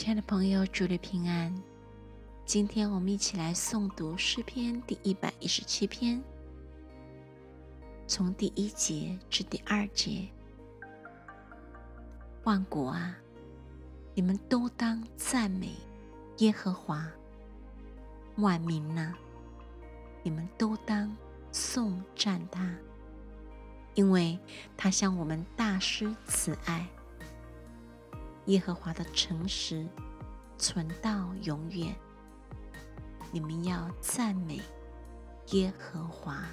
亲爱的朋友，祝你平安。今天我们一起来诵读诗篇第一百一十七篇，从第一节至第二节。万国啊，你们都当赞美耶和华；万民呐，你们都当颂赞他，因为他向我们大施慈爱。耶和华的诚实存到永远，你们要赞美耶和华。